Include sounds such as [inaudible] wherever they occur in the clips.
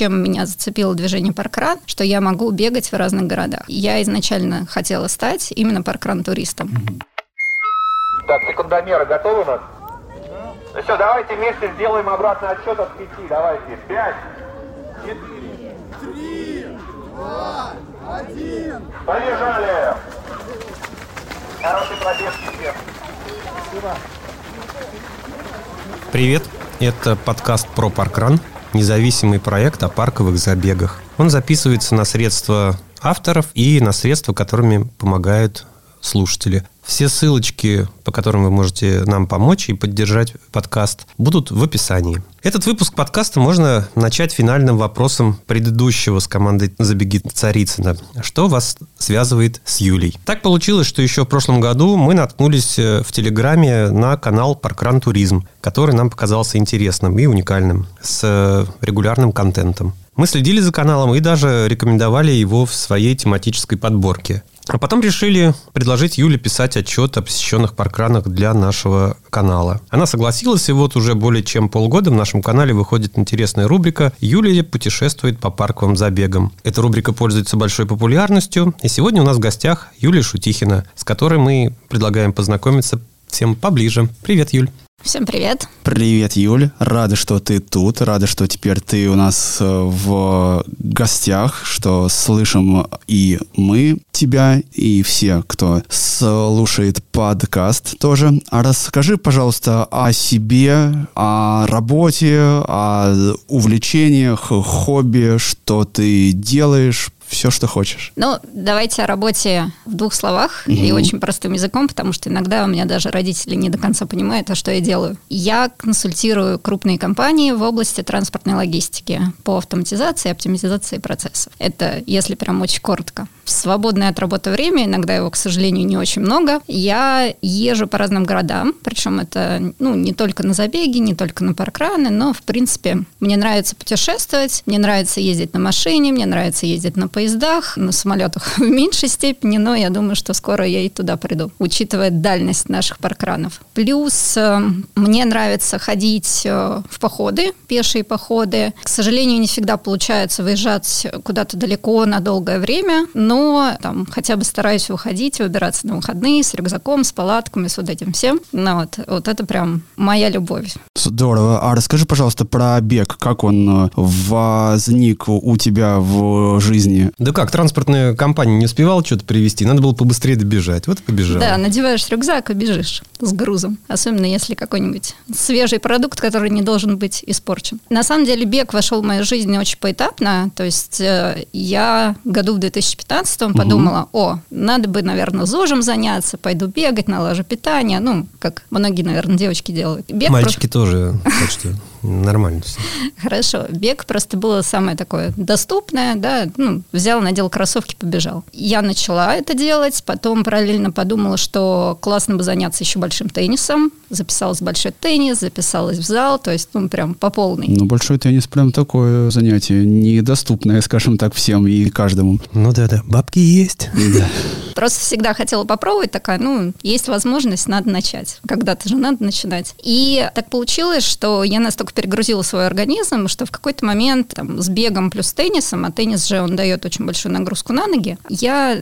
чем меня зацепило движение паркран, что я могу бегать в разных городах. Я изначально хотела стать именно паркран-туристом. Так, секундомеры готовы у нас? Ну все, давайте вместе сделаем обратный отсчет от пяти. Давайте. Пять, четыре, три, два, один. Побежали! Хороший пробежки всем. Привет, это подкаст про паркран, независимый проект о парковых забегах. Он записывается на средства авторов и на средства, которыми помогают слушатели. Все ссылочки, по которым вы можете нам помочь и поддержать подкаст, будут в описании. Этот выпуск подкаста можно начать финальным вопросом предыдущего с командой «Забеги Царицына». Что вас связывает с Юлей? Так получилось, что еще в прошлом году мы наткнулись э, в Телеграме на канал «Паркран Туризм», который нам показался интересным и уникальным, с э, регулярным контентом. Мы следили за каналом и даже рекомендовали его в своей тематической подборке. А потом решили предложить Юле писать отчет о посещенных паркранах для нашего канала. Она согласилась, и вот уже более чем полгода в нашем канале выходит интересная рубрика «Юлия путешествует по парковым забегам». Эта рубрика пользуется большой популярностью, и сегодня у нас в гостях Юлия Шутихина, с которой мы предлагаем познакомиться всем поближе. Привет, Юль. Всем привет. Привет, Юль. Рада, что ты тут. Рада, что теперь ты у нас э, в гостях, что слышим и мы тебя, и все, кто слушает подкаст тоже. А расскажи, пожалуйста, о себе, о работе, о увлечениях, хобби, что ты делаешь, все, что хочешь. Ну, давайте о работе в двух словах угу. и очень простым языком, потому что иногда у меня даже родители не до конца понимают, а что я делаю. Я консультирую крупные компании в области транспортной логистики по автоматизации и оптимизации процессов. Это если прям очень коротко. Свободное от работы время, иногда его, к сожалению, не очень много, я езжу по разным городам, причем это ну, не только на забеги, не только на паркраны, но, в принципе, мне нравится путешествовать, мне нравится ездить на машине, мне нравится ездить на поездах, на самолетах [laughs] в меньшей степени, но я думаю, что скоро я и туда приду, учитывая дальность наших паркранов. Плюс э, мне нравится ходить э, в походы, пешие походы. К сожалению, не всегда получается выезжать куда-то далеко на долгое время, но там хотя бы стараюсь выходить, выбираться на выходные с рюкзаком, с палатками, с вот этим всем. Ну, вот, вот это прям моя любовь. Здорово. А расскажи, пожалуйста, про бег. Как он э, возник у тебя в жизни? Да как, транспортная компания не успевала что-то привезти, надо было побыстрее добежать. Вот побежал. Да, надеваешь рюкзак и бежишь с грузом. Особенно если какой-нибудь свежий продукт, который не должен быть испорчен. На самом деле бег вошел в мою жизнь очень поэтапно. То есть э, я году в 2015 угу. подумала, о, надо бы, наверное, ЗОЖем заняться, пойду бегать, налажу питание. Ну, как многие, наверное, девочки делают. Бег Мальчики про... тоже, так что нормально все. [laughs] Хорошо. Бег просто было самое такое доступное, да, ну, взял, надел кроссовки, побежал. Я начала это делать, потом параллельно подумала, что классно бы заняться еще большим теннисом, записалась в большой теннис, записалась в зал, то есть, ну, прям по полной. Ну, большой теннис прям такое занятие, недоступное, скажем так, всем и каждому. Ну да-да, бабки есть. Да. Просто всегда хотела попробовать, такая, ну, есть возможность, надо начать. Когда-то же надо начинать. И так получилось, что я настолько перегрузила свой организм, что в какой-то момент там, с бегом плюс теннисом, а теннис же он дает очень большую нагрузку на ноги, я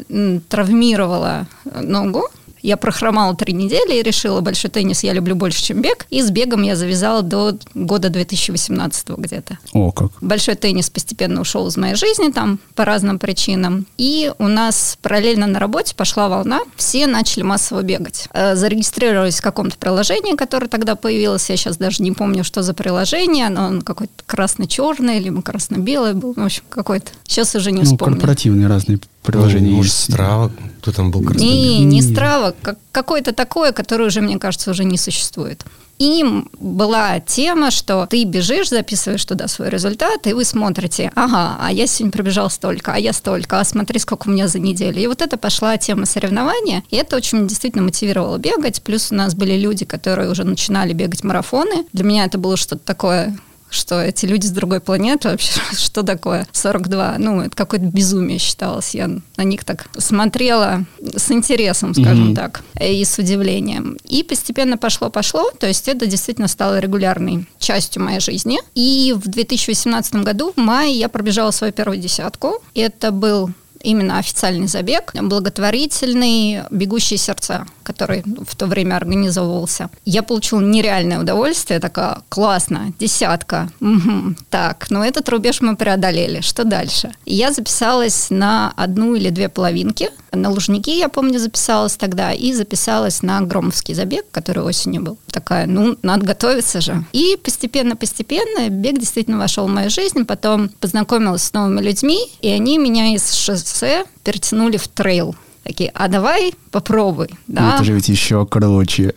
травмировала ногу, я прохромала три недели и решила, большой теннис я люблю больше, чем бег. И с бегом я завязала до года 2018 где-то. О, как. Большой теннис постепенно ушел из моей жизни там по разным причинам. И у нас параллельно на работе пошла волна. Все начали массово бегать. Э, зарегистрировались в каком-то приложении, которое тогда появилось. Я сейчас даже не помню, что за приложение. Но он какой-то красно-черный, либо красно-белый был. В общем, какой-то. Сейчас уже не ну, вспомню. корпоративные разные приложения ну, может, есть. Страва, кто там был? Не, не Страва, как, какое-то такое, которое уже, мне кажется, уже не существует. Им была тема, что ты бежишь, записываешь туда свой результат, и вы смотрите, ага, а я сегодня пробежал столько, а я столько, а смотри, сколько у меня за неделю. И вот это пошла тема соревнования, и это очень действительно мотивировало бегать. Плюс у нас были люди, которые уже начинали бегать марафоны. Для меня это было что-то такое что эти люди с другой планеты вообще, [laughs] что такое 42. Ну, это какое-то безумие считалось. Я на них так смотрела с интересом, скажем mm-hmm. так, и с удивлением. И постепенно пошло-пошло, то есть это действительно стало регулярной частью моей жизни. И в 2018 году, в мае, я пробежала свою первую десятку. Это был именно официальный забег, благотворительный «Бегущие сердца», который в то время организовывался. Я получила нереальное удовольствие, такая, классно, десятка, угу, так, ну этот рубеж мы преодолели, что дальше? Я записалась на одну или две половинки, на Лужники, я помню, записалась тогда, и записалась на Громовский забег, который осенью был. Такая, ну, надо готовиться же. И постепенно-постепенно бег действительно вошел в мою жизнь, потом познакомилась с новыми людьми, и они меня из шоссе перетянули в трейл такие, а давай попробуй. Да? Это же ведь еще круче.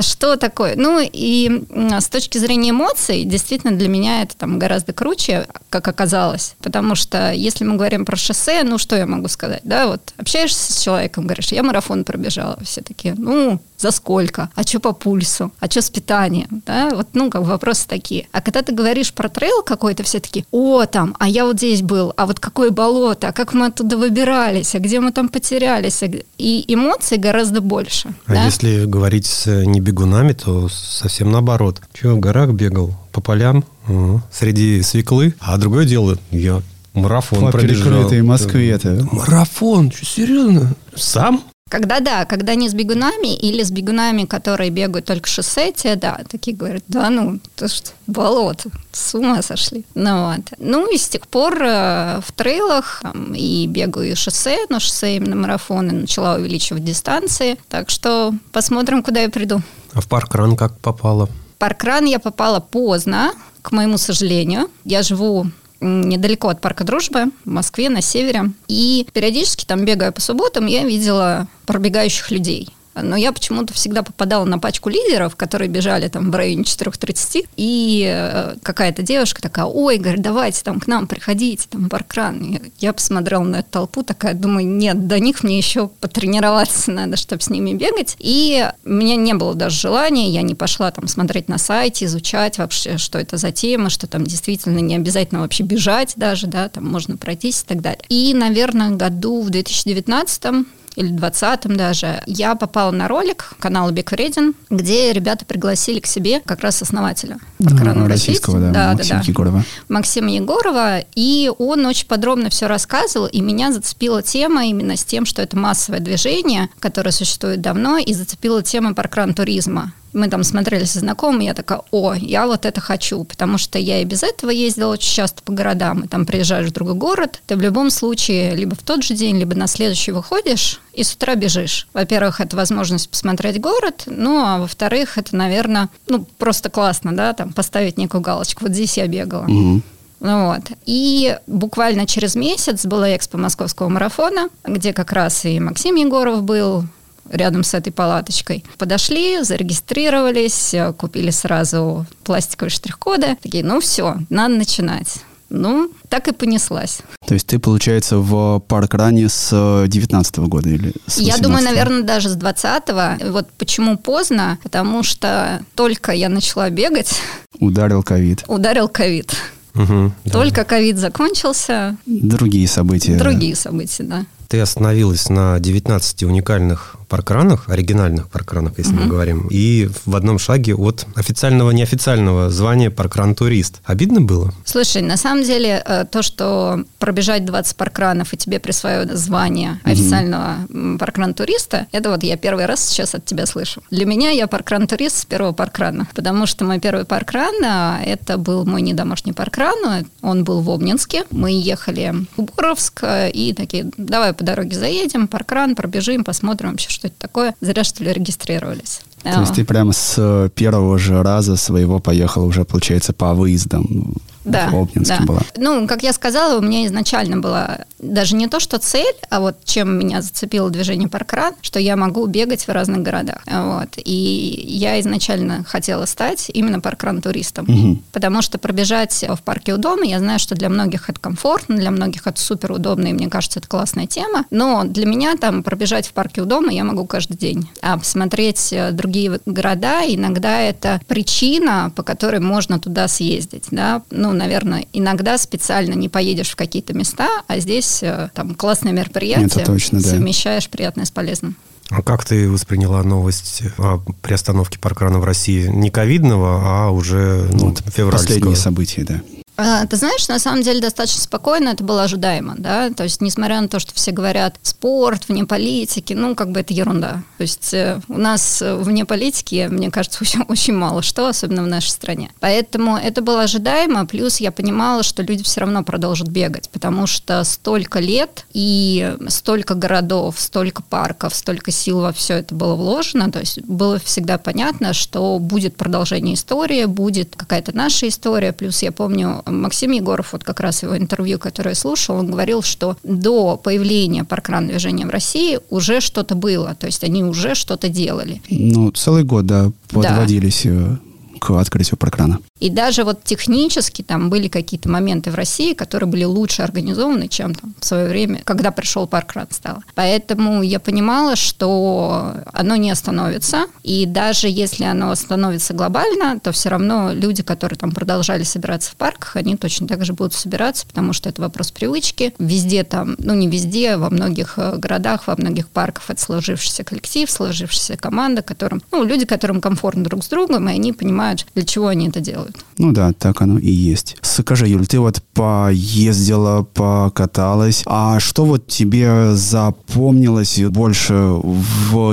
Что такое? Ну, и с точки зрения эмоций, действительно, для меня это там гораздо круче, как оказалось. Потому что если мы говорим про шоссе, ну, что я могу сказать? Да, вот общаешься с человеком, говоришь, я марафон пробежала. Все такие, ну, за сколько? А что по пульсу? А что с питанием? Да, вот, ну, как вопросы такие. А когда ты говоришь про трейл какой-то, все таки о, там, а я вот здесь был, а вот какое болото, а как мы оттуда выбирались, а где мы там потерялись? А и эмоций гораздо больше. А да? если говорить с не бегунами, то совсем наоборот. Че, в горах бегал, по полям, угу, среди свеклы. А другое дело, я марафон по пробежал. По перекрытой Москве-то. Марафон, что, серьезно? Сам? Когда да, когда не с бегунами или с бегунами, которые бегают только шоссе, те, да, такие говорят, да ну, то что, болото, с ума сошли. Ну вот. Ну и с тех пор э, в трейлах там, и бегаю и шоссе, но шоссе именно марафоны начала увеличивать дистанции, так что посмотрим, куда я приду. А в паркран как попала? В паркран я попала поздно, к моему сожалению. Я живу недалеко от парка Дружбы, в Москве, на севере. И периодически там, бегая по субботам, я видела пробегающих людей но я почему-то всегда попадала на пачку лидеров, которые бежали там в районе 4.30, и э, какая-то девушка такая, ой, говорит, давайте там к нам приходите, там паркран. Я посмотрела на эту толпу, такая, думаю, нет, до них мне еще потренироваться надо, чтобы с ними бегать. И у меня не было даже желания, я не пошла там смотреть на сайте, изучать вообще, что это за тема, что там действительно не обязательно вообще бежать даже, да, там можно пройтись и так далее. И, наверное, году в 2019 или 20-м даже, я попала на ролик канала Биг Вреден, где ребята пригласили к себе как раз основателя паркрана российского, да, да, Максима да, Егорова. Максима Егорова, и он очень подробно все рассказывал, и меня зацепила тема именно с тем, что это массовое движение, которое существует давно, и зацепила тема паркран туризма мы там смотрели со знакомыми, я такая, о, я вот это хочу, потому что я и без этого ездила очень часто по городам, и там приезжаешь в другой город, ты в любом случае либо в тот же день, либо на следующий выходишь и с утра бежишь. Во-первых, это возможность посмотреть город, ну, а во-вторых, это, наверное, ну, просто классно, да, там поставить некую галочку, вот здесь я бегала. Угу. Ну вот. И буквально через месяц была экспо московского марафона, где как раз и Максим Егоров был, рядом с этой палаточкой. Подошли, зарегистрировались, купили сразу пластиковые штрих-коды. Такие, ну все, надо начинать. Ну, так и понеслась. То есть ты, получается, в паркране с 19 -го года или с 18 Я думаю, наверное, даже с 20-го. Вот почему поздно? Потому что только я начала бегать. Ударил ковид. Ударил ковид. Угу, Только ковид закончился. Другие события. Другие события, да. Ты остановилась на 19 уникальных паркранах, оригинальных паркранах, если угу. мы говорим, и в одном шаге от официального неофициального звания паркран-турист. Обидно было? Слушай, на самом деле э, то, что пробежать 20 паркранов и тебе присваивают звание угу. официального паркран-туриста, это вот я первый раз сейчас от тебя слышу. Для меня я паркран-турист с первого паркрана, потому что мой первый паркран, а, это был мой недомашний паркран, он был в Обнинске. Мы ехали в Буровск э, и такие, давай по дороге заедем, паркран, пробежим, посмотрим вообще, что это такое. Зря, что ли, регистрировались. То есть ты прямо с первого же раза своего поехал уже, получается, по выездам? Да, в Обнинске да. была. Ну, как я сказала, у меня изначально была даже не то, что цель, а вот чем меня зацепило движение паркран, что я могу бегать в разных городах. Вот. И я изначально хотела стать именно паркран-туристом, Мгм. потому что пробежать в парке у дома, я знаю, что для многих это комфортно, для многих это супер удобно, и мне кажется, это классная тема, но для меня там пробежать в парке у дома я могу каждый день. А посмотреть э, другие города, иногда это причина, по которой можно туда съездить, да, ну, наверное, иногда специально не поедешь в какие-то места, а здесь э, там классное мероприятие, Это точно, да. совмещаешь приятное с полезным. А как ты восприняла новость о приостановке паркрана в России? Не ковидного, а уже ну, Вот, февральского. Последние события, да. А, Ты знаешь, на самом деле достаточно спокойно это было ожидаемо, да, то есть несмотря на то, что все говорят спорт, вне политики, ну, как бы это ерунда. То есть э, у нас э, вне политики, мне кажется, [laughs] очень, очень мало что, особенно в нашей стране. Поэтому это было ожидаемо, плюс я понимала, что люди все равно продолжат бегать, потому что столько лет и столько городов, столько парков, столько сил во все это было вложено, то есть было всегда понятно, что будет продолжение истории, будет какая-то наша история, плюс я помню Максим Егоров, вот как раз его интервью, которое я слушал, он говорил, что до появления паркран движения в России уже что-то было, то есть они уже что-то делали. Ну, целый год, да, подводились э, к открытию паркрана. И даже вот технически там были какие-то моменты в России, которые были лучше организованы, чем там в свое время, когда пришел паркран стало. Поэтому я понимала, что оно не остановится. И даже если оно остановится глобально, то все равно люди, которые там продолжали собираться в парках, они точно так же будут собираться, потому что это вопрос привычки. Везде там, ну не везде, во многих э, городах, во многих парках это сложившийся коллектив, сложившаяся команда, которым, ну, люди, которым комфортно друг с другом, и они понимают, для чего они это делают. Ну да, так оно и есть. Скажи, Юль, ты вот поездила, покаталась, а что вот тебе запомнилось больше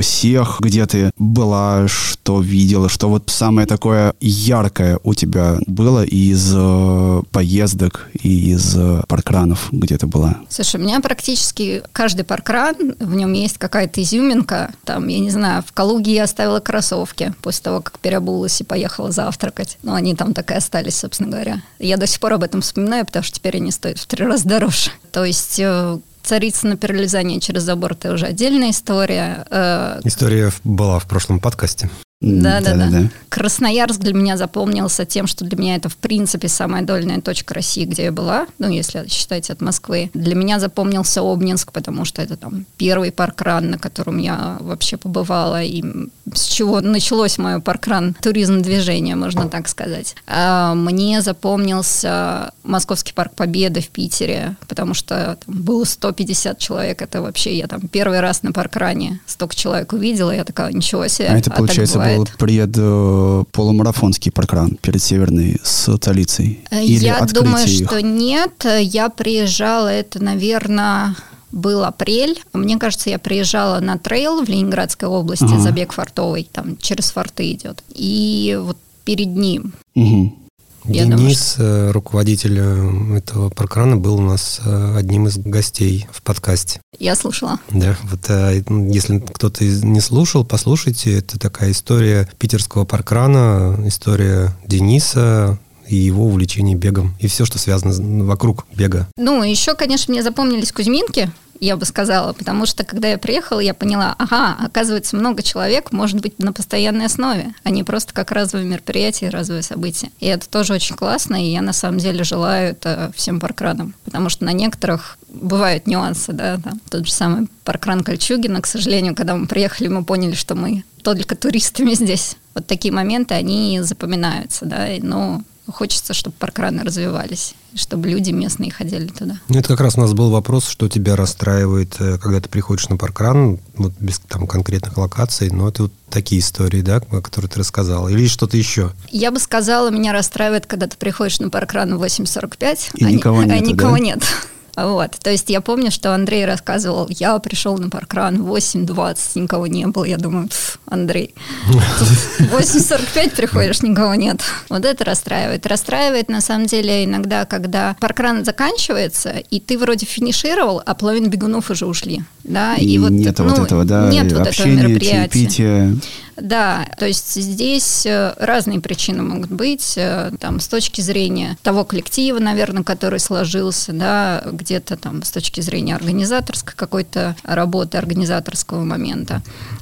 всех, где ты была, что видела, что вот самое такое яркое у тебя было из э, поездок и из э, паркранов, где ты была? Слушай, у меня практически каждый паркран, в нем есть какая-то изюминка. Там, я не знаю, в Калуге я оставила кроссовки после того, как переобулась и поехала завтракать. Ну, они там так и остались, собственно говоря. Я до сих пор об этом вспоминаю, потому что теперь они стоят в три раза дороже. То есть э, царица на перелезание через забор это уже отдельная история. Э, История была в прошлом подкасте. Да, да, да. да-да-да. Красноярск для меня запомнился тем, что для меня это, в принципе, самая дольная точка России, где я была, ну, если считать от Москвы. Для меня запомнился Обнинск, потому что это там первый паркран, на котором я вообще побывала, и с чего началось мое паркран туризм движение, можно так сказать. А мне запомнился Московский парк Победы в Питере, потому что там было 150 человек, это вообще я там первый раз на паркране столько человек увидела, я такая, ничего себе. А это, получается, бывает. Был пред э, полумарафонский паркран перед северной столицей? Или Я думаю, их? что нет. Я приезжала, это, наверное, был апрель. Мне кажется, я приезжала на трейл в Ленинградской области, Ага. забег фортовый, там через форты идет. И вот перед ним. Мгм. Я думаю, Денис, э, руководитель э, этого паркрана, был у нас э, одним из гостей в подкасте. Я слушала. Да, вот ну, если кто-то не слушал, послушайте. Это такая история питерского паркрана, история Дениса и его увлечение бегом. И все, что связано вокруг бега. Ну, еще, конечно, мне запомнились Кузьминки, я бы сказала, потому что, когда я приехала, я поняла, ага, оказывается, много человек может быть на постоянной основе, а не просто как разовое мероприятие, разовое событие. И это тоже очень классно, и я на самом деле желаю это всем паркранам, потому что на некоторых бывают нюансы, да, там, тот же самый паркран Кольчугина, к сожалению, когда мы приехали, мы поняли, что мы только туристами [laughs] здесь. Вот такие моменты, они запоминаются, да, но хочется, чтобы паркраны развивались, чтобы люди местные ходили туда. Ну, это как раз у нас был вопрос, что тебя расстраивает, э, когда ты приходишь на паркран, вот без там конкретных локаций, но это вот такие истории, да, о которых ты рассказала, или что-то еще? Я бы сказала, меня расстраивает, когда ты приходишь на паркран в 8.45, И а, никого а нету, никого да? нет. Вот, то есть я помню, что Андрей рассказывал, я пришел на паркран в 8.20, никого не было. Я думаю, «Пф, Андрей, [laughs] в 8.45 приходишь, никого нет. Вот это расстраивает. Расстраивает, на самом деле, иногда, когда паркран заканчивается, и ты вроде финишировал, а половина бегунов уже ушли. Да? И, вот, нет вот ну, этого, да, нет вот этого мероприятия. чаепития. Да, то есть здесь э, разные причины могут быть, э, там, с точки зрения того коллектива, наверное, который сложился, да, где-то там с точки зрения организаторской какой-то работы, организаторского момента,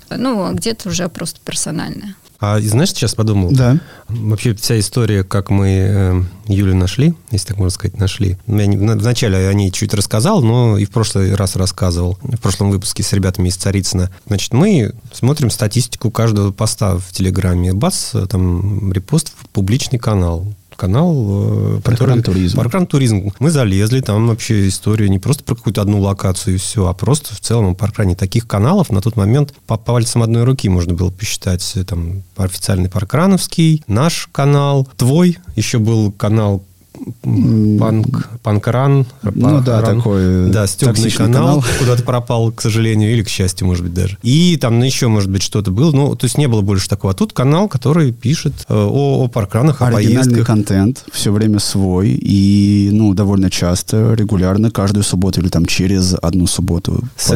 ну, а где-то уже просто персональная. А знаешь, сейчас подумал? Да. Вообще вся история, как мы э, Юлю нашли, если так можно сказать, нашли. Я не, вначале о ней чуть рассказал, но и в прошлый раз рассказывал, в прошлом выпуске с ребятами из Царицына. Значит, мы смотрим статистику каждого поста в Телеграме. Бац, там репост в публичный канал канал, э, parkrun туризм. parkrun туризм. Мы залезли, там вообще история не просто про какую-то одну локацию и все, а просто в целом Паркране таких каналов на тот момент по пальцам одной руки можно было посчитать. Там официальный Паркрановский, наш канал, твой, еще был канал Панк, панкран. Ну да, такой Да, стебный канал, канал. Куда-то пропал, к сожалению, или к счастью, может быть, даже. И там еще, может быть, что-то было. Ну, то есть не было больше такого. А тут канал, который пишет э, о, о паркранах, о Оригинальный контент, все время свой. И, ну, довольно часто, регулярно, каждую субботу или там через одну субботу. С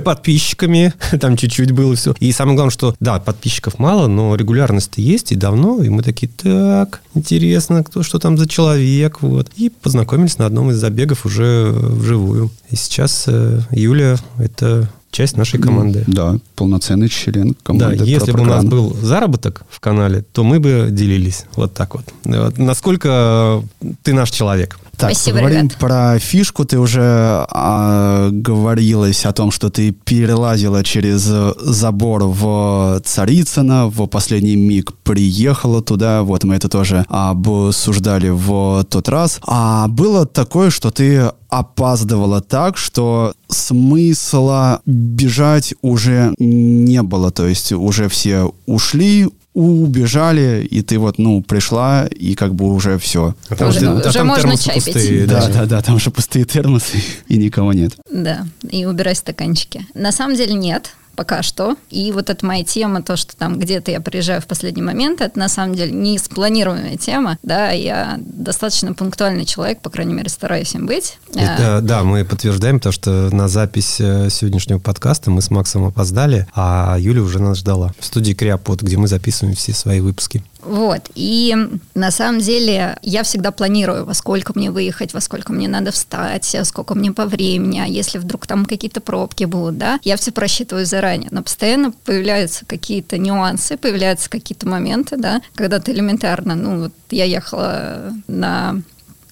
[laughs] подписчиками. Там чуть-чуть было все. И самое главное, что, да, подписчиков мало, но регулярность есть и давно. И мы такие, так, интересно, кто, что там за человек человек, вот. И познакомились на одном из забегов уже вживую. И сейчас э, Юля — это часть нашей команды. Да, полноценный член команды. Да, если бы у нас был заработок в канале, то мы бы делились вот так вот. вот насколько ты наш человек. Так, Спасибо, поговорим ребят. про фишку. Ты уже а, говорилась о том, что ты перелазила через забор в Царицыно, в последний миг приехала туда. Вот мы это тоже обсуждали в тот раз. А было такое, что ты опаздывала так, что смысла бежать уже не было. То есть уже все ушли, убежали, и ты вот, ну, пришла, и как бы уже все. А там уже, уже там можно чай пустые, пить. Да, да, да, там уже пустые термосы, [laughs] и никого нет. Да, и убирай стаканчики. На самом деле нет пока что. И вот эта моя тема, то, что там где-то я приезжаю в последний момент, это на самом деле не спланированная тема, да, я достаточно пунктуальный человек, по крайней мере, стараюсь им быть. Это, а, да, мы подтверждаем то, что на запись э, сегодняшнего подкаста мы с Максом опоздали, а Юля уже нас ждала в студии Криопод, где мы записываем все свои выпуски. Вот. И на самом деле я всегда планирую, во сколько мне выехать, во сколько мне надо встать, сколько мне по времени, а если вдруг там какие-то пробки будут, да, я все просчитываю заранее. Но постоянно появляются какие-то нюансы, появляются какие-то моменты, да, когда ты элементарно, ну, вот я ехала на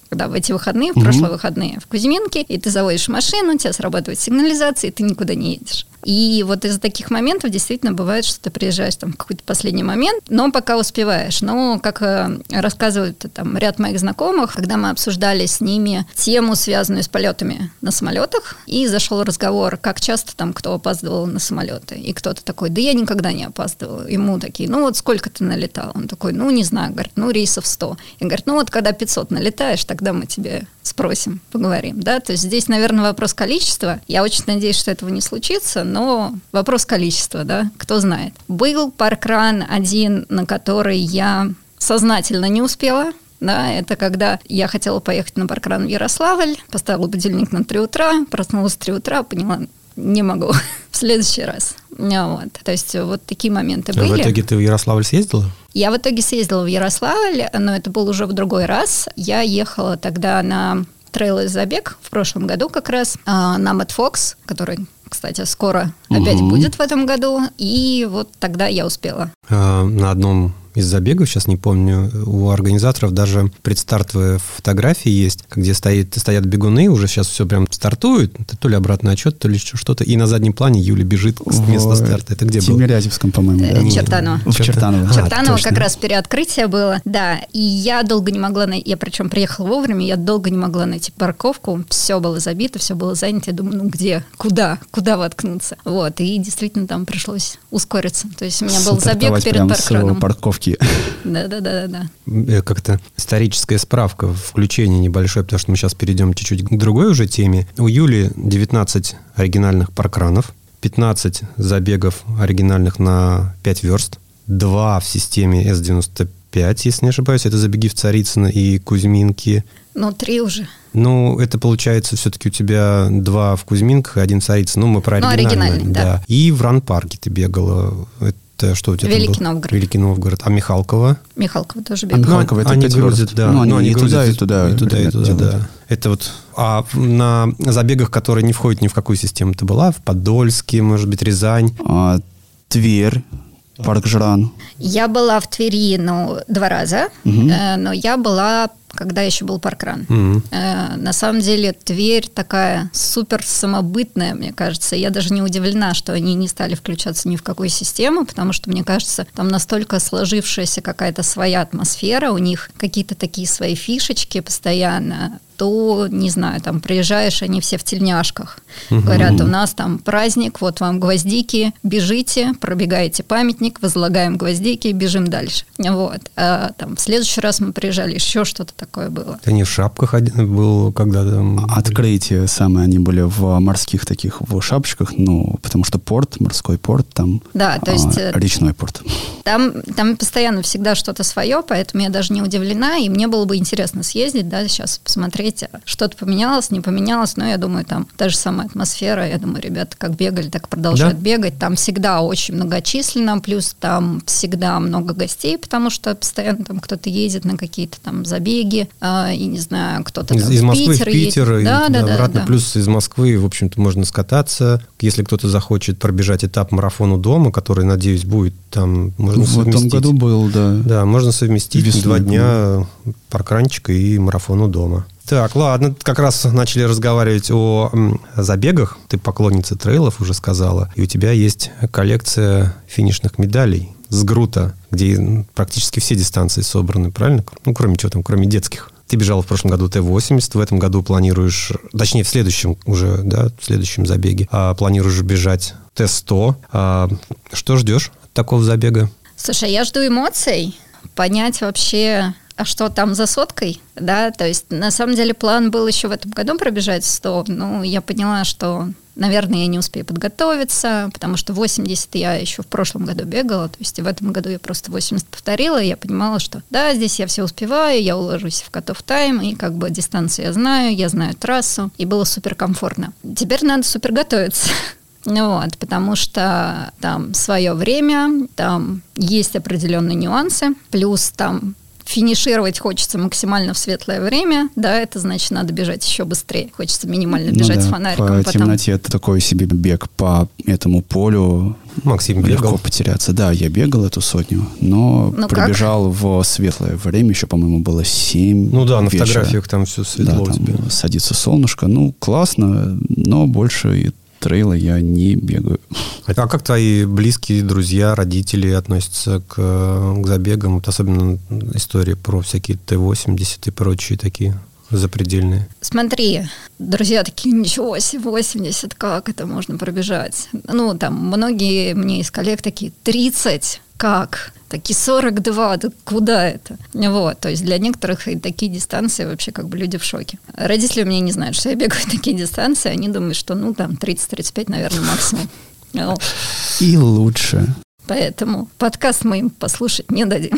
когда в эти выходные, в mm-hmm. прошлые выходные в Кузьминке, и ты заводишь машину, у тебя срабатывает сигнализация, и ты никуда не едешь. И вот из таких моментов действительно бывает, что ты приезжаешь там в какой-то последний момент, но пока успеваешь. Но, как э, рассказывают там ряд моих знакомых, когда мы обсуждали с ними тему, связанную с полетами на самолетах, и зашел разговор, как часто там кто опаздывал на самолеты. И кто-то такой, да я никогда не опаздывал. Ему такие, ну вот сколько ты налетал? Он такой, ну не знаю, говорит, ну рейсов 100. И говорит, ну вот когда 500 налетаешь, тогда мы тебе спросим, поговорим. Да? То есть здесь, наверное, вопрос количества. Я очень надеюсь, что этого не случится, но вопрос количества, да, кто знает. Был паркран один, на который я сознательно не успела, да, это когда я хотела поехать на паркран в Ярославль, поставила будильник на 3 утра, проснулась в 3 утра, поняла, не могу [laughs] в следующий раз. Вот. То есть вот такие моменты а были. в итоге ты в Ярославль съездила? Я в итоге съездила в Ярославль, но это был уже в другой раз. Я ехала тогда на трейл забег в прошлом году как раз а, на Мэтт Фокс, который кстати, скоро угу. опять будет в этом году, и вот тогда я успела. А, на одном из забегов, сейчас не помню, у организаторов даже предстартовые фотографии есть, где стоит, стоят бегуны, уже сейчас все прям стартует, это то ли обратный отчет, то ли что-то, и на заднем плане Юля бежит с места старта. Это где было? В Тимирязевском, по-моему. Да? Э, Чертаново. В Чертаново. Чертаново а, как раз переоткрытие было, да, и я долго не могла найти, я причем приехала вовремя, я долго не могла найти парковку, все было забито, все было занято, я думаю, ну где, куда, куда воткнуться, вот, и действительно там пришлось ускориться, то есть у меня был забег перед парковки руки. Да-да-да. Э, как-то историческая справка, включение небольшое, потому что мы сейчас перейдем чуть-чуть к другой уже теме. У Юли 19 оригинальных паркранов, 15 забегов оригинальных на 5 верст, 2 в системе S95, если не ошибаюсь, это забеги в Царицыно и Кузьминки. Ну, три уже. Ну, это получается все-таки у тебя два в Кузьминках один в Царицыно. Ну, мы про оригинальный. Ну, оригинальный, да. да. И в Ран-парке ты бегала Это что у тебя Великий там был? Новгород. Великий Новгород. А Михалково? Михалкова тоже А бегала. Михалково это они грузят, да. Ну, они и грузят туда, и туда И туда, и туда, да. Это вот... А на забегах, которые не входят ни в какую систему, ты была? В Подольске, может быть, Рязань? А, Тверь, парк Жран. Я была в Твери, ну, два раза, э, но я была, когда еще был паркран. Мгм. Э, на самом деле Тверь такая супер самобытная, мне кажется. Я даже не удивлена, что они не стали включаться ни в какую систему, потому что, мне кажется, там настолько сложившаяся какая-то своя атмосфера, у них какие-то такие свои фишечки постоянно, то, не знаю, там приезжаешь, они все в тельняшках. Говорят, у нас там праздник, вот вам гвоздики, бежите, пробегаете памятник, возлагаем гвоздики и бежим дальше. Вот. А там в следующий раз мы приезжали, еще что-то такое было. Они в шапках один был, когда там... Открытие самые они были в морских таких в шапочках, ну, потому что порт, морской порт, там Да, то есть, а, речной порт. Там, там постоянно всегда что-то свое, поэтому я даже не удивлена, и мне было бы интересно съездить, да, сейчас посмотреть, а что-то поменялось, не поменялось, но я думаю, там та же самая атмосфера, я думаю, ребята как бегали, так продолжают Да? бегать, там всегда очень многочисленно, плюс там всегда много гостей, потому что постоянно там кто-то ездит на какие-то там забеги, а, и не знаю, кто-то Из, там из Москвы Питер в Питер, едет. и да, да, да, обратно. да. Плюс из Москвы, в общем-то, можно скататься. Если кто-то захочет пробежать этап марафону дома, который, надеюсь, будет там, можно в этом совместить. году был, да. Да, можно совместить Весной два дня паркранчика и марафону дома. Так, ладно, как раз начали разговаривать о забегах. Ты поклонница трейлов, уже сказала. И у тебя есть коллекция финишных медалей с Грута, где практически все дистанции собраны, правильно? Ну, кроме чего там, кроме детских. Ты бежала в прошлом году Т-80, в этом году планируешь, точнее, в следующем уже, да, в следующем забеге, а, планируешь бежать Т-100. А, что ждешь от такого забега? Слушай, я жду эмоций, понять вообще, а что там за соткой, да, то есть на самом деле план был еще в этом году пробежать 100, но я поняла, что, наверное, я не успею подготовиться, потому что 80 я еще в прошлом году бегала, то есть в этом году я просто 80 повторила, и я понимала, что да, здесь я все успеваю, я уложусь в котов тайм, и как бы дистанцию я знаю, я знаю трассу, и было супер комфортно. Теперь надо супер готовиться. [laughs] Ну Вот, потому что там свое время, там есть определенные нюансы, плюс там финишировать хочется максимально в светлое время, да, это значит, надо бежать еще быстрее. Хочется минимально Ну бежать да, с фонариком. По потом- темноте это такой себе бег по этому полю. Максим Легко бегал. потеряться. Да, я бегал эту сотню, но Ну как? пробежал в светлое время, еще, по-моему, было 7 Ну да, на вечера. фотографиях там все Да, светло у там садится солнышко. Ну, классно, но больше и трейла я не бегаю. А как твои близкие, друзья, родители относятся к, к забегам? Вот особенно истории про всякие Т-80 и прочие такие запредельные. Смотри, друзья такие, ничего себе, 80, как это можно пробежать? Ну, там, многие мне из коллег такие, 30, как? Такие 42, да куда это? Вот, то есть для некоторых и такие дистанции вообще как бы люди в шоке. Родители у меня не знают, что я бегаю [laughs] такие дистанции, они думают, что ну там 30-35, наверное, максимум. И лучше. Поэтому подкаст мы им послушать не дадим.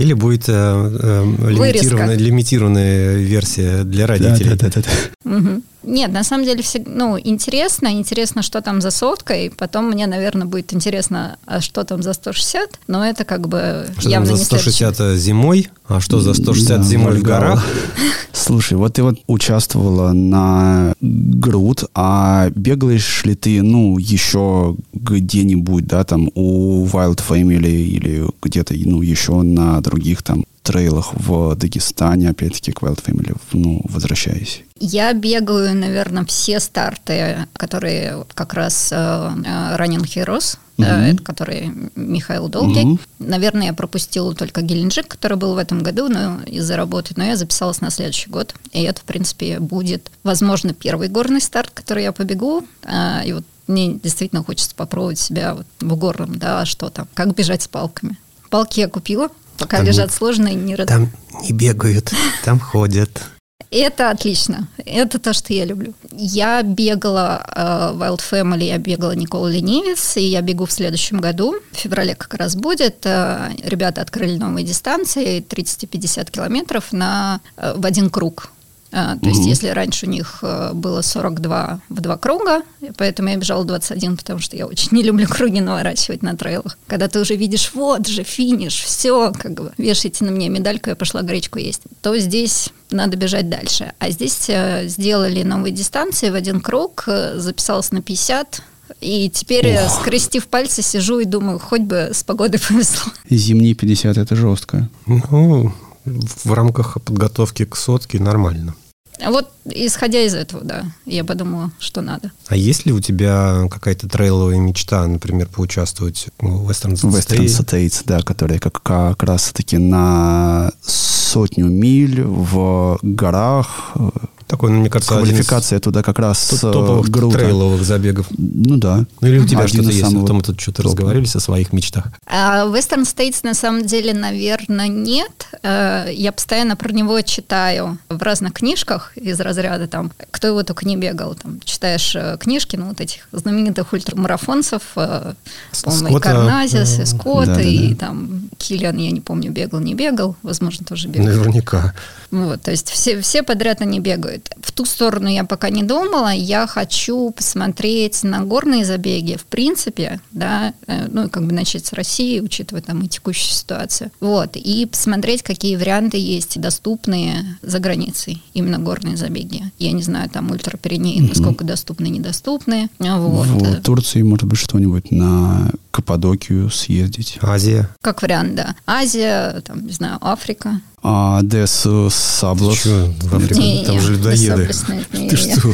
Или будет э, э, лимитированная, лимитированная версия для родителей. Да-да-да-да. Мгм. Нет, на самом деле, ну, интересно, интересно, что там за соткой. Потом мне, наверное, будет интересно, а что там за 160, но это как бы Что там явно за не следующий. 160 зимой, а что за 160 Да, зимой в горах? [laughs] Слушай, вот ты вот участвовала на Груд, а бегаешь ли ты, ну, еще где-нибудь, да, там у Wild Family или где-то, ну, еще на других там трейлах в Дагестане, опять-таки, к Wild Family, ну, возвращаясь? Я бегаю, наверное, все старты, которые вот как раз э, Running Heroes, Мгм. это который Михаил Долгий. Мгм. Наверное, я пропустила только Геленджик, который был в этом году, но из-за работы, но я записалась на следующий год. И это, в принципе, будет, возможно, первый горный старт, который я побегу. А, И вот мне действительно хочется попробовать себя вот в горном, да, что там, как бежать с палками. Палки я купила, пока Там лежат сложные, не Там не бегают, там ходят. Это отлично. Это то, что я люблю. Я бегала э, Wild Family, я бегала Никола Ленивец, и я бегу в следующем году. В феврале как раз будет. Э, ребята открыли новые дистанции, 30-50 километров на, э, в один круг. А, то есть, если раньше у них э, было 42 в два круга, поэтому я бежала 21, потому что я очень не люблю круги наворачивать на трейлах. Когда ты уже видишь, вот же, финиш, все, как бы, вешайте на мне медальку, я пошла гречку есть, то здесь надо бежать дальше. А здесь э, сделали новые дистанции в один круг, э, записалась на 50, и теперь, Ох. скрестив пальцы, сижу и думаю, хоть бы с погодой повезло. Зимние 50 – это жестко. Ну, в рамках подготовки к сотке нормально. Вот исходя из этого, да, я подумала, что надо. А есть ли у тебя какая-то трейловая мечта, например, поучаствовать в Western States? Western States, да, которая как, как раз-таки на сотню миль в горах, такой, ну, мне кажется, квалификация туда как раз э, топовых грута. трейловых забегов. Ну да. Ну или у тебя что-то есть, а то мы тут что-то разговаривали о своих мечтах. А Western States на самом деле, наверное, нет. Э, я постоянно про него читаю в разных книжках из разряда там, кто его только не бегал. Там, читаешь э, книжки, ну, вот этих знаменитых ультрамарафонцев, по-моему, и Карназис, и Скотт, да, да, и да. там Киллиан, я не помню, бегал, не бегал, возможно, тоже бегал. Наверняка. Вот, то есть все, все подряд они бегают. В ту сторону я пока не думала. Я хочу посмотреть на горные забеги, в принципе, да, э, ну, как бы начать с России, учитывая там и текущую ситуацию. Вот, и посмотреть, какие варианты есть доступные за границей, именно горные забеги. Я не знаю, там ультраперинеи, насколько доступны, недоступны. Вот. В Турции, может быть, что-нибудь на Каппадокию съездить. Азия. Как вариант, да. Азия, там, не знаю, Африка. А Дес Саблос. Что, в Африке не, там же людоеды. Ты что?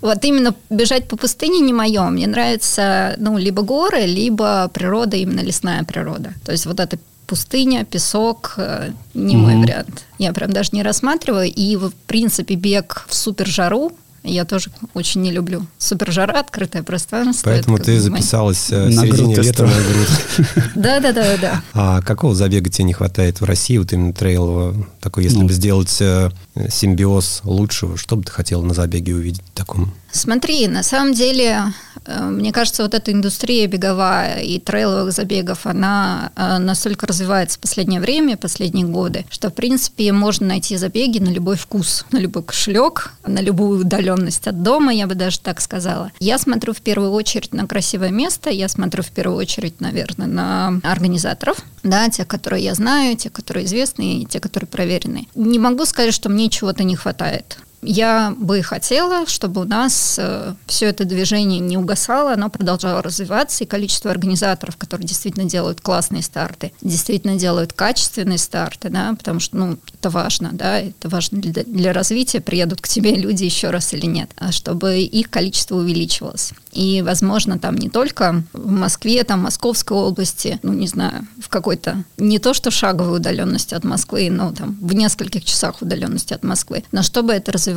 Вот именно бежать по пустыне не мое. Мне нравится, ну, либо горы, либо природа, именно лесная природа. То есть вот эта пустыня, песок, э, не мой вариант. Я прям даже не рассматриваю. И, в принципе, бег в супер жару я тоже очень не люблю. Супер жара, открытое пространство. Поэтому ты записалась э, в середине лета на грудь. Да, да, да, да. А какого забега тебе не хватает в России, вот именно трейлового? Такой, если ну. бы сделать э, симбиоз лучшего, что бы ты хотел на забеге увидеть таком? Смотри, на самом деле, э, мне кажется, вот эта индустрия беговая и трейловых забегов, она э, настолько развивается в последнее время, последние годы, что, в принципе, можно найти забеги на любой вкус, на любой кошелек, на любую удаленность от дома, я бы даже так сказала. Я смотрю в первую очередь на красивое место, я смотрю в первую очередь, наверное, на организаторов, да, те, которые я знаю, те, которые известны, и те, которые проверены. Не могу сказать, что мне чего-то не хватает я бы хотела, чтобы у нас э, все это движение не угасало, оно продолжало развиваться, и количество организаторов, которые действительно делают классные старты, действительно делают качественные старты, да, потому что, ну, это важно, да, это важно для, для развития, приедут к тебе люди еще раз или нет, а чтобы их количество увеличивалось. И, возможно, там не только в Москве, там, Московской области, ну, не знаю, в какой-то, не то что шаговой удаленности от Москвы, но там в нескольких часах удаленности от Москвы, но чтобы это развивалось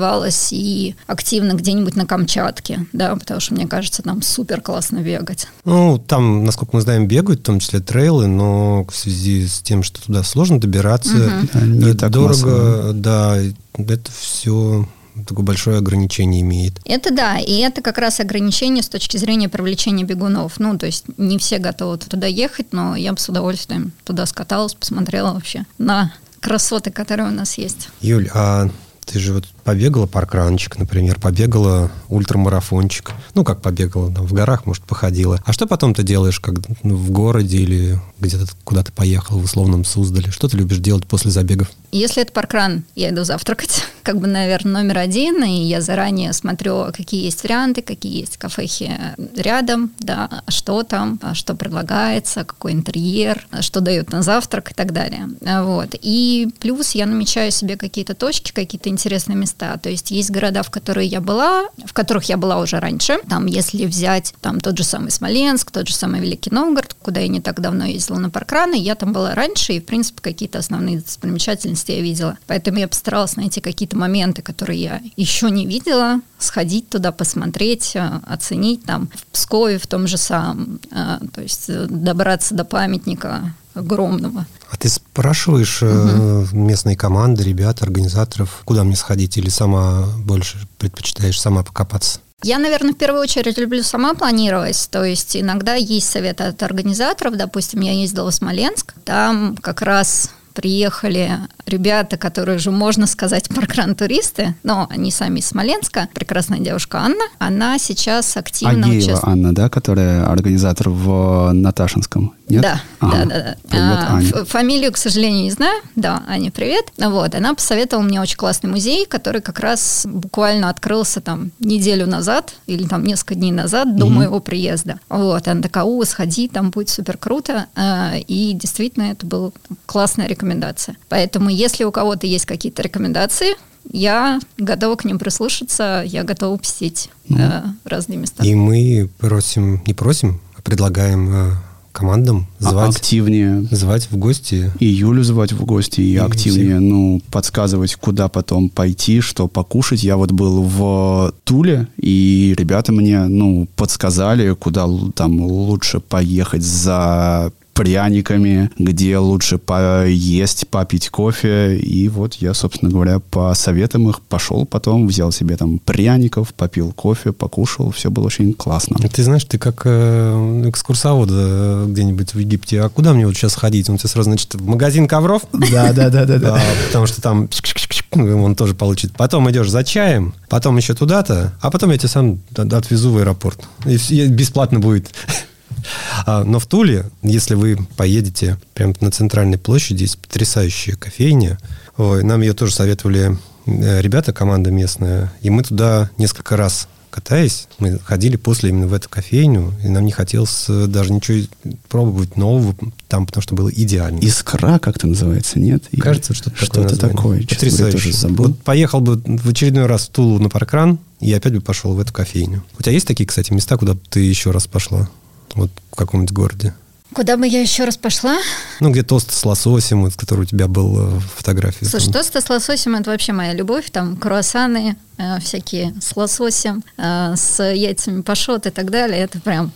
и активно где-нибудь на Камчатке, да, потому что, мне кажется, там супер классно бегать. Ну, там, насколько мы знаем, бегают, в том числе трейлы, но в связи с тем, что туда сложно добираться, угу. не так дорого, массово. да, это все такое большое ограничение имеет. Это да, и это как раз ограничение с точки зрения привлечения бегунов. Ну, то есть не все готовы туда ехать, но я бы с удовольствием туда скаталась, посмотрела вообще на красоты, которые у нас есть. Юль, а ты же вот побегала паркранчик, например, побегала ультрамарафончик. Ну, как побегала, там, в горах, может, походила. А что потом ты делаешь, как ну, в городе или где-то куда-то поехал в условном Суздале? Что ты любишь делать после забегов? Если это паркран, я иду завтракать, [laughs] как бы, наверное, номер один, и я заранее смотрю, какие есть варианты, какие есть кафехи рядом, да, что там, что предлагается, какой интерьер, что дают на завтрак и так далее. Вот. И плюс я намечаю себе какие-то точки, какие-то интересные места. То есть есть города, в которые я была, в которых я была уже раньше. Там, если взять там тот же самый Смоленск, тот же самый Великий Новгород, куда я не так давно ездила на паркраны, я там была раньше, и, в принципе, какие-то основные достопримечательности я видела. Поэтому я постаралась найти какие-то моменты, которые я еще не видела, сходить туда, посмотреть, э, оценить там в Пскове в том же самом, э, то есть э, добраться до памятника огромного. А ты спрашиваешь угу. местные команды, ребят, организаторов, куда мне сходить, или сама больше предпочитаешь сама покопаться? Я, наверное, в первую очередь люблю сама планировать, то есть иногда есть советы от организаторов, допустим, я ездила в Смоленск, там как раз приехали ребята, которые же, можно сказать, паркран-туристы, но они сами из Смоленска. Прекрасная девушка Анна. Она сейчас активно Агеева участвует. Анна, да, которая организатор в Наташинском? Нет? Да, Ага. да, да, да. Привет, А, Аня. Фамилию, к сожалению, не знаю. Да, Аня, привет. Вот, она посоветовала мне очень классный музей, который как раз буквально открылся там неделю назад или там несколько дней назад до моего приезда. Вот, она такая, о, сходи, там будет супер круто. А, И действительно, это была классная рекомендация. Поэтому, если у кого-то есть какие-то рекомендации, я готова к ним прислушаться, я готова посетить э, разные места. И мы просим, не просим, а предлагаем э, командам А- звать, Активнее. звать в гости. И Юлю звать в гости, и, И активнее, ну, подсказывать, куда потом пойти, что покушать. Я вот был в Туле, и ребята мне, ну, подсказали, куда там лучше поехать за пряниками, где лучше поесть, попить кофе. И вот я, собственно говоря, по советам их пошел потом, взял себе там пряников, попил кофе, покушал. Все было очень классно. Ты знаешь, ты как э, экскурсовод э, где-нибудь в Египте. А куда мне вот сейчас ходить? Он тебе сразу, значит, в магазин ковров, Да, да, да, да, А, потому что там он тоже получит. Потом идешь за чаем, потом еще туда-то, а потом я тебя сам отвезу в аэропорт. И бесплатно будет. А, Но в Туле, если вы поедете прямо на центральной площади, есть потрясающая кофейня. Ой, нам ее тоже советовали э, ребята, команда местная. И мы туда несколько раз катаясь, мы ходили после именно в эту кофейню, и нам не хотелось э, даже ничего пробовать нового там, потому что было идеально. Искра как-то называется, нет? Я- Кажется, что-то, что-то такое. название. такое. Потрясающе. тоже забыл. Вот поехал бы в очередной раз в Тулу на паркран, и опять бы пошел в эту кофейню. У тебя есть такие, кстати, места, куда бы ты еще раз пошла? Вот в каком-нибудь городе? Куда бы я еще раз пошла? Ну, где тост с лососем, вот, который у тебя был э, в фотографии. Слушай, там. тосты с лососем это вообще моя любовь. Там круассаны всякие с лососем, э, с яйцами пашот и так далее. Это прям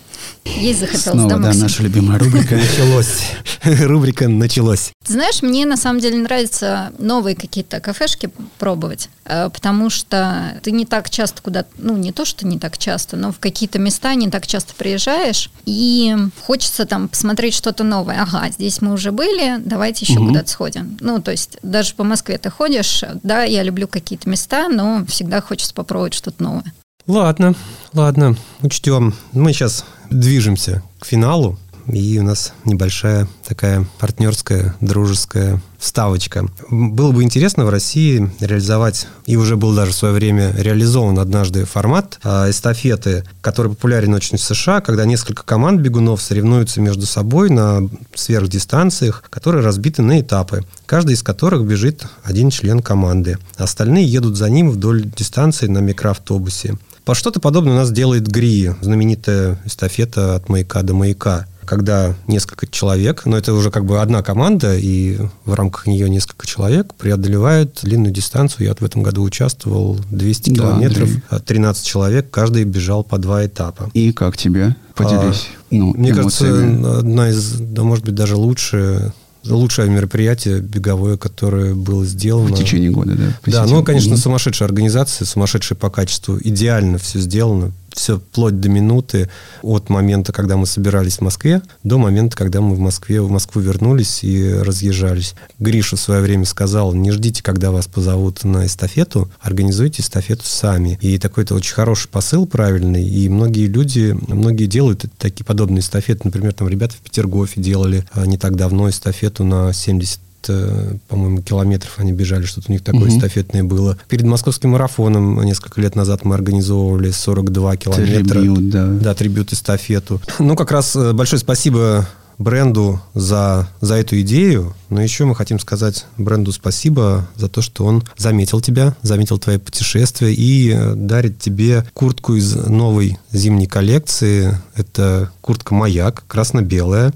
есть захотелось Снова, домой. да, наша любимая рубрика. Началось. [laughs] Рубрика «Началось». Ты знаешь, мне на самом деле нравится новые какие-то кафешки пробовать, э, потому что ты не так часто куда ну не то, что не так часто, но в какие-то места не так часто приезжаешь, и хочется там посмотреть что-то новое. Ага, здесь мы уже были, давайте еще Мгм. куда-то сходим. Ну, то есть даже по Москве ты ходишь, да, я люблю какие-то места, но всегда хочется попробовать что-то новое. Ладно, ладно, учтем. Мы сейчас движемся к финалу, и у нас небольшая такая партнерская, дружеская вставочка. Было бы интересно в России реализовать, и уже был даже в свое время реализован однажды формат а, эстафеты, который популярен очень в США, когда несколько команд бегунов соревнуются между собой на сверхдистанциях, которые разбиты на этапы, каждый из которых бежит один член команды. Остальные едут за ним вдоль дистанции на микроавтобусе. По что-то подобное у нас делает ГРИ, знаменитая эстафета от маяка до маяка когда несколько человек, но это уже как бы одна команда, и в рамках нее несколько человек преодолевают длинную дистанцию. Я вот в этом году участвовал 200 Да, километров, Андрей. а 13 человек, каждый бежал по два этапа. И как тебе? Поделись. ну, Мне кажется, эмоциями. одна из, да, может быть, даже лучшее, лучшее мероприятие беговое, которое было сделано. в течение года, да? Да, посетил? ну, конечно, сумасшедшая организация, сумасшедшая по качеству. Идеально все сделано. Все вплоть до минуты от момента, когда мы собирались в Москве, до момента, когда мы в Москве, в Москву вернулись и разъезжались. Гриша в свое время сказал, не ждите, когда вас позовут на эстафету, организуйте эстафету сами. И такой-то очень хороший посыл, правильный. И многие люди, многие делают такие подобные эстафеты. Например, там ребята в Петергофе делали а, не так давно эстафету на 70 э, по-моему, километров они бежали, что-то у них такое Мгм. эстафетное было. Перед московским марафоном несколько лет назад мы организовывали 42 километра. Трибьют, да. Да, трибют эстафету. Ну, как раз э, большое спасибо бренду за, за эту идею, но еще мы хотим сказать бренду спасибо за то, что он заметил тебя, заметил твои путешествия и э, дарит тебе куртку из новой зимней коллекции. Это куртка «Маяк», красно-белая.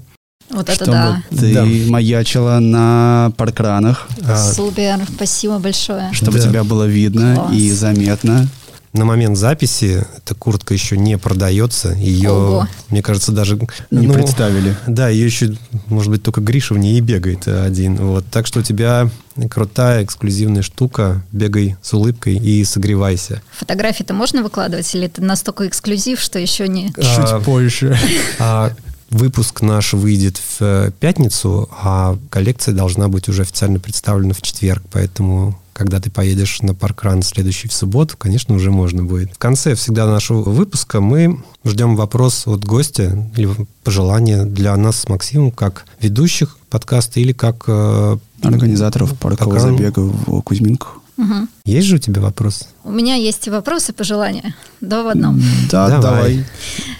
Вот это Чтобы да. ты Да. маячила на паркранах, А, Супер, спасибо большое. чтобы Да. тебя было видно Класс. и заметно. На момент записи эта куртка еще не продается. Ее, Ого. мне кажется, даже... Не ну, представили. Да, ее еще, может быть, только Гриша в ней и бегает один. Вот. Так что у тебя крутая, эксклюзивная штука. Бегай с улыбкой и согревайся. Фотографии-то можно выкладывать, или это настолько эксклюзив, что еще не... А, Чуть позже. а выпуск наш выйдет в э, пятницу, а коллекция должна быть уже официально представлена в четверг, поэтому когда ты поедешь на паркран следующий в субботу, конечно, уже можно будет. В конце всегда нашего выпуска мы ждем вопрос от гостя или пожелания для нас с Максимом, как ведущих подкаста или как... Э, Организаторов паркового паркран. забега в Кузьминках. Угу. Есть же у тебя вопрос? У меня есть и вопросы, пожелания. Два в одном. Да, давай. давай.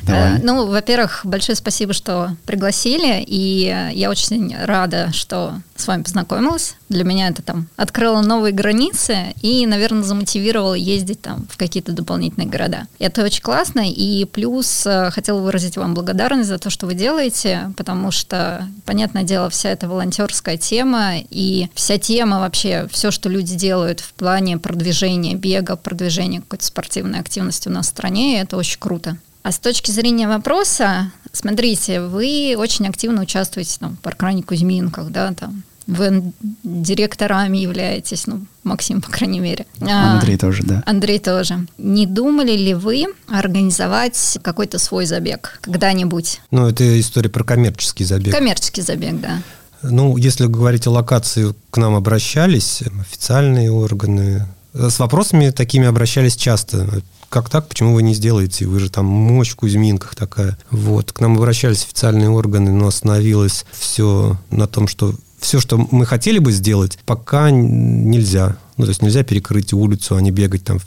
давай. Э, ну, во-первых, большое спасибо, что пригласили, и я очень рада, что с вами познакомилась. Для меня это там открыло новые границы и, наверное, замотивировало ездить там в какие-то дополнительные города. Это очень классно, и плюс э, хотела выразить вам благодарность за то, что вы делаете, потому что, понятное дело, вся эта волонтерская тема и вся тема вообще, все, что люди делают в плане продвижения бега, продвижения какой-то спортивной активности у нас в стране, и это очень круто. А с точки зрения вопроса, смотрите, вы очень активно участвуете там, в паркране Кузьминках, да, там, вы директорами являетесь, ну, Максим, по крайней мере. А, Андрей тоже, да. Андрей тоже. Не думали ли вы организовать какой-то свой забег когда-нибудь? Ну, это история про коммерческий забег. Коммерческий забег, да. Ну, если говорить о локации, к нам обращались официальные органы. С вопросами такими обращались часто. Как так? Почему вы не сделаете? Вы же там мощь в Кузьминках такая. Вот. К нам обращались официальные органы, но остановилось все на том, что все, что мы хотели бы сделать, пока нельзя. Ну, то есть нельзя перекрыть улицу, а не бегать там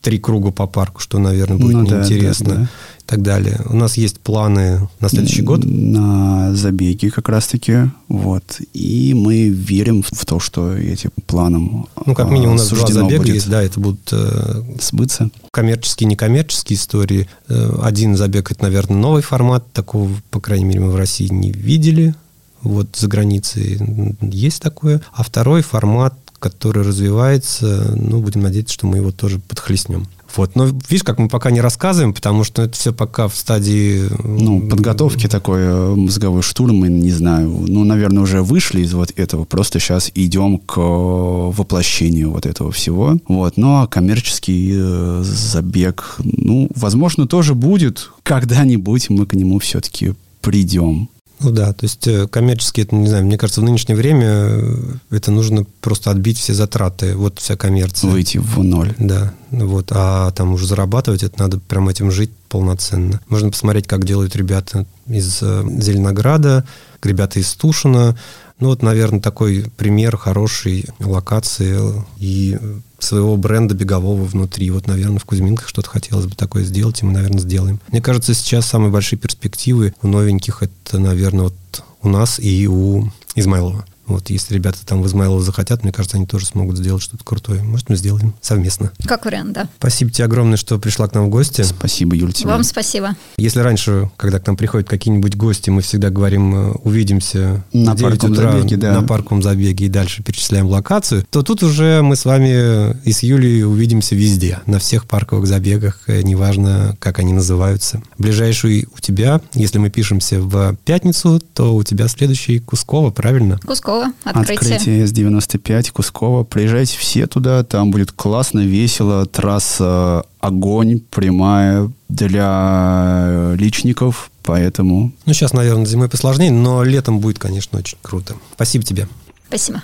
три круга по парку, что, наверное, будет ну, неинтересно. Да, да, да. Так далее. У нас есть планы на следующий год. На забеги как раз-таки. Вот. И мы верим в то, что эти планам Ну, как минимум, у нас два забега будет есть, да, это будут... Э, сбыться. Коммерческие, некоммерческие истории. Э, один забег, это, наверное, новый формат. Такого, по крайней мере, мы в России не видели. Вот за границей есть такое. А второй формат, который развивается, ну, будем надеяться, что мы его тоже подхлестнем. Вот. Но видишь, как мы пока не рассказываем, потому что это все пока в стадии... Ну, подготовки такой э, мозговой штурм, не знаю. Ну, наверное, уже вышли из вот этого. Просто сейчас идем к воплощению вот этого всего. Вот. Ну, а коммерческий э, забег, ну, возможно, тоже будет. Когда-нибудь мы к нему все-таки придем. Ну да, то есть э, коммерчески, это, не знаю, мне кажется, в нынешнее время э, это нужно просто отбить все затраты, вот вся коммерция. Выйти в ноль. Да, вот, а там уже зарабатывать, это надо прям этим жить полноценно. Можно посмотреть, как делают ребята из э, Зеленограда, ребята из Тушина. Ну вот, наверное, такой пример хорошей локации и своего бренда бегового внутри. Вот, наверное, в Кузьминках что-то хотелось бы такое сделать, и мы, наверное, сделаем. Мне кажется, сейчас самые большие перспективы у новеньких это, наверное, вот у нас и у Измайлова. Вот если ребята там в Измайлово захотят, мне кажется, они тоже смогут сделать что-то крутое. Может, мы сделаем совместно. Как вариант, да. Спасибо тебе огромное, что пришла к нам в гости. Спасибо, Юль, тебе. Вам спасибо. Если раньше, когда к нам приходят какие-нибудь гости, мы всегда говорим, э, увидимся на парковом утра забеге, да. на парковом забеге и дальше перечисляем локацию, то тут уже мы с вами и с Юлей увидимся везде, на всех парковых забегах, э, неважно, как они называются. Ближайший у тебя, если мы пишемся в пятницу, то у тебя следующий Кусково, правильно? Кусково Открытие. Открытие С-95, Кускова. Приезжайте все туда, там будет классно, весело. Трасса огонь, прямая для личников, поэтому... Ну, сейчас, наверное, зимой посложнее, но летом будет, конечно, очень круто. Спасибо тебе. Спасибо.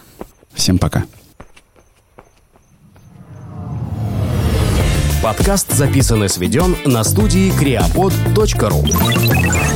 Всем пока. Подкаст записан и сведен на студии creapod.ru